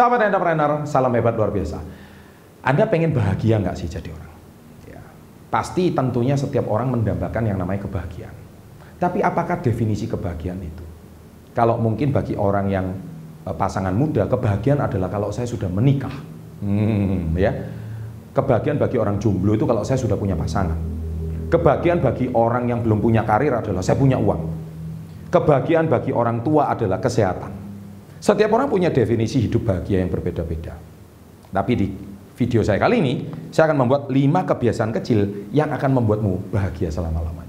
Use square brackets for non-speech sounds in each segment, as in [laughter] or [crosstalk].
Sahabat entrepreneur, salam hebat luar biasa. Anda pengen bahagia nggak sih jadi orang? Ya, pasti tentunya setiap orang mendambakan yang namanya kebahagiaan. Tapi apakah definisi kebahagiaan itu? Kalau mungkin bagi orang yang eh, pasangan muda, kebahagiaan adalah kalau saya sudah menikah. Hmm, ya. Kebahagiaan bagi orang jomblo itu kalau saya sudah punya pasangan. Kebahagiaan bagi orang yang belum punya karir adalah saya punya uang. Kebahagiaan bagi orang tua adalah kesehatan. Setiap orang punya definisi hidup bahagia yang berbeda-beda. Tapi di video saya kali ini, saya akan membuat 5 kebiasaan kecil yang akan membuatmu bahagia selama-lamanya.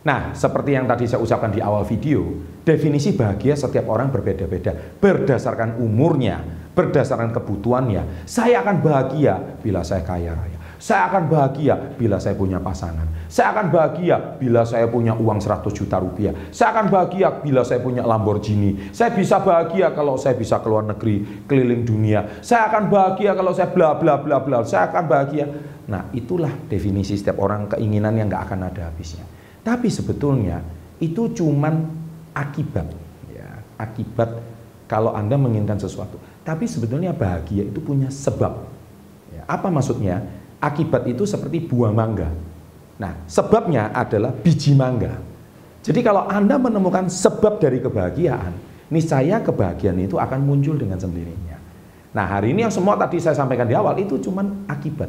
Nah, seperti yang tadi saya ucapkan di awal video, definisi bahagia setiap orang berbeda-beda berdasarkan umurnya, berdasarkan kebutuhannya. Saya akan bahagia bila saya kaya raya. Saya akan bahagia bila saya punya pasangan. Saya akan bahagia bila saya punya uang 100 juta rupiah. Saya akan bahagia bila saya punya Lamborghini. Saya bisa bahagia kalau saya bisa keluar negeri, keliling dunia. Saya akan bahagia kalau saya bla bla bla bla. Saya akan bahagia. Nah, itulah definisi setiap orang keinginan yang nggak akan ada habisnya. Tapi sebetulnya itu cuman akibat ya, akibat kalau Anda menginginkan sesuatu. Tapi sebetulnya bahagia itu punya sebab. Ya, apa maksudnya? Akibat itu seperti buah mangga. Nah, sebabnya adalah biji mangga. Jadi kalau Anda menemukan sebab dari kebahagiaan, niscaya kebahagiaan itu akan muncul dengan sendirinya. Nah, hari ini yang semua tadi saya sampaikan di awal itu cuman akibat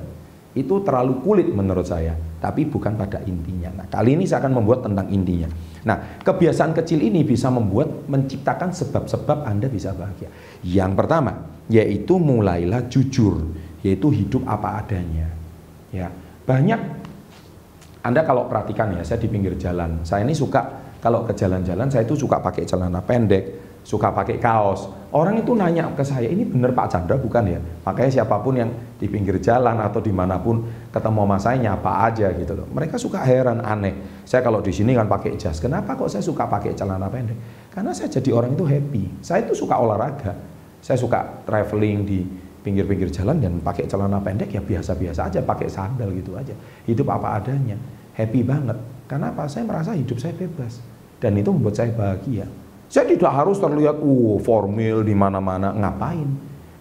itu terlalu kulit menurut saya, tapi bukan pada intinya. Nah, kali ini saya akan membuat tentang intinya. Nah, kebiasaan kecil ini bisa membuat menciptakan sebab-sebab Anda bisa bahagia. Yang pertama, yaitu mulailah jujur, yaitu hidup apa adanya. Ya, banyak Anda kalau perhatikan ya, saya di pinggir jalan, saya ini suka kalau ke jalan-jalan saya itu suka pakai celana pendek, suka pakai kaos. Orang itu nanya ke saya, ini bener Pak Chandra bukan ya? Makanya siapa pun yang di pinggir jalan atau di mana pun ketemu sama saya nyapa aja gitu loh. Mereka suka heran, aneh. Saya kalau di sini kan pakai jas, kenapa kok saya suka pakai celana pendek? Karena saya jadi orang itu happy. Saya itu suka olahraga. Saya suka traveling di pinggir-pinggir jalan dan pakai celana pendek ya biasa-biasa aja, pakai sandal gitu aja. Hidup apa adanya, happy banget. Kenapa? Saya merasa hidup saya bebas dan itu membuat saya bahagia. Saya tidak harus terlihat uh formil di mana-mana, ngapain?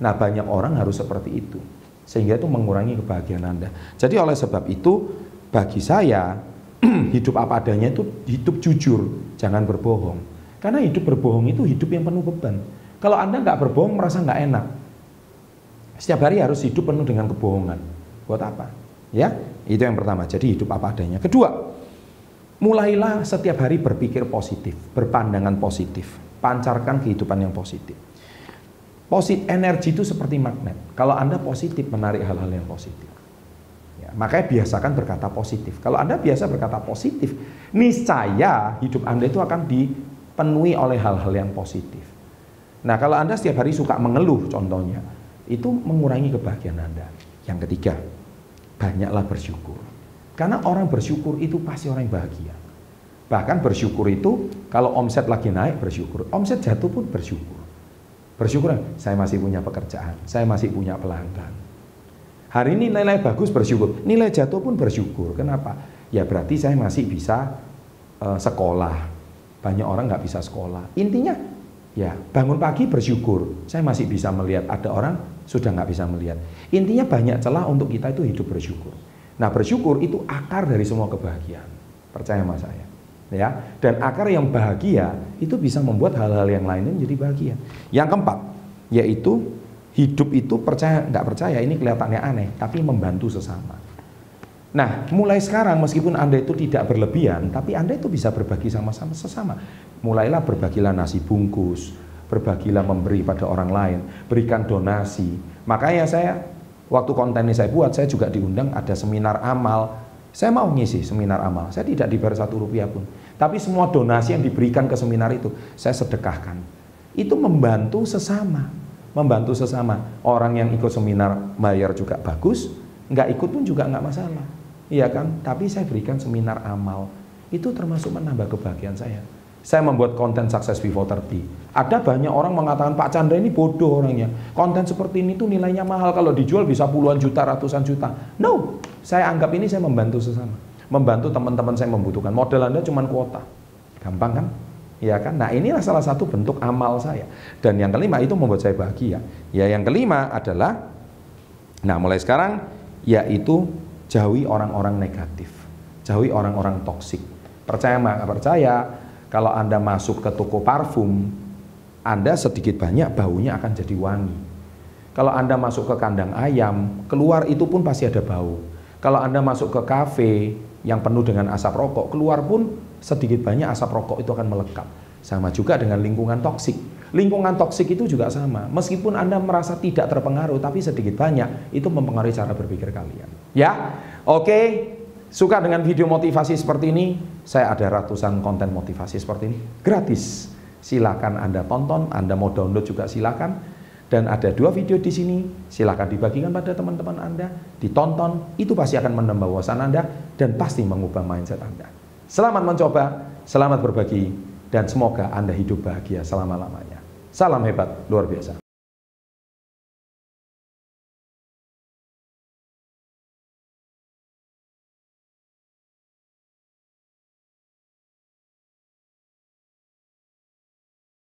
Nah, banyak orang harus seperti itu. Sehingga itu mengurangi kebahagiaan Anda. Jadi oleh sebab itu bagi saya [clears throat] hidup apa adanya itu hidup jujur, jangan berbohong. Karena hidup berbohong itu hidup yang penuh beban. Kalau Anda nggak berbohong merasa nggak enak. Setiap hari harus hidup penuh dengan kebohongan. Buat apa? Ya, itu yang pertama. Jadi hidup apa adanya. Kedua, Mulailah setiap hari berpikir positif, berpandangan positif, pancarkan kehidupan yang positif. Positif energi itu seperti magnet. Kalau Anda positif menarik hal-hal yang positif. Ya, makanya biasakan berkata positif. Kalau Anda biasa berkata positif, niscaya hidup Anda itu akan dipenuhi oleh hal-hal yang positif. Nah, kalau Anda setiap hari suka mengeluh contohnya, itu mengurangi kebahagiaan Anda. Yang ketiga, banyaklah bersyukur. Karena orang bersyukur itu pasti orang yang bahagia. Bahkan bersyukur itu kalau omset lagi naik bersyukur, omset jatuh pun bersyukur. Bersyukur saya masih punya pekerjaan, saya masih punya pelanggan. Hari ini nilai bagus bersyukur, nilai jatuh pun bersyukur. Kenapa? Ya berarti saya masih bisa uh, sekolah. Banyak orang nggak bisa sekolah. Intinya ya bangun pagi bersyukur. Saya masih bisa melihat ada orang sudah nggak bisa melihat. Intinya banyak celah untuk kita itu hidup bersyukur. Nah bersyukur itu akar dari semua kebahagiaan. Percaya sama saya. Ya, dan akar yang bahagia itu bisa membuat hal-hal yang lainnya menjadi bahagia. Yang keempat, yaitu hidup itu percaya nggak percaya ini kelihatannya aneh, tapi membantu sesama. Nah, mulai sekarang meskipun Anda itu tidak berlebihan, tapi Anda itu bisa berbagi sama-sama sesama. Mulailah berbagilah nasi bungkus, berbagilah memberi pada orang lain, berikan donasi. Makanya saya Waktu konten ini saya buat, saya juga diundang ada seminar amal. Saya mau ngisi seminar amal. Saya tidak dibayar satu rupiah pun. Tapi semua donasi yang diberikan ke seminar itu, saya sedekahkan. Itu membantu sesama. Membantu sesama. Orang yang ikut seminar bayar juga bagus, nggak ikut pun juga nggak masalah. Iya kan? Tapi saya berikan seminar amal. Itu termasuk menambah kebahagiaan saya. Saya membuat konten Success Before 30. Ada banyak orang mengatakan Pak Chandra ini bodoh orangnya. Konten seperti ini tuh nilainya mahal kalau dijual bisa puluhan juta, ratusan juta. No, saya anggap ini saya membantu sesama. Membantu teman-teman saya membutuhkan. Modal Anda cuma kuota. Gampang kan? Ya kan? Nah, inilah salah satu bentuk amal saya. Dan yang kelima itu membuat saya bahagia. Ya, yang kelima adalah nah mulai sekarang yaitu jauhi orang-orang negatif. Jauhi orang-orang toksik. Percaya percaya, kalau Anda masuk ke toko parfum, Anda sedikit banyak baunya akan jadi wangi. Kalau Anda masuk ke kandang ayam, keluar itu pun pasti ada bau. Kalau Anda masuk ke kafe yang penuh dengan asap rokok, keluar pun sedikit banyak asap rokok itu akan melekat. Sama juga dengan lingkungan toksik. Lingkungan toksik itu juga sama. Meskipun Anda merasa tidak terpengaruh, tapi sedikit banyak itu mempengaruhi cara berpikir kalian. Ya, oke. Suka dengan video motivasi seperti ini? Saya ada ratusan konten motivasi seperti ini gratis. Silakan Anda tonton, Anda mau download juga silakan. Dan ada dua video di sini, silakan dibagikan pada teman-teman Anda, ditonton, itu pasti akan menambah wawasan Anda dan pasti mengubah mindset Anda. Selamat mencoba, selamat berbagi, dan semoga Anda hidup bahagia selama-lamanya. Salam hebat, luar biasa.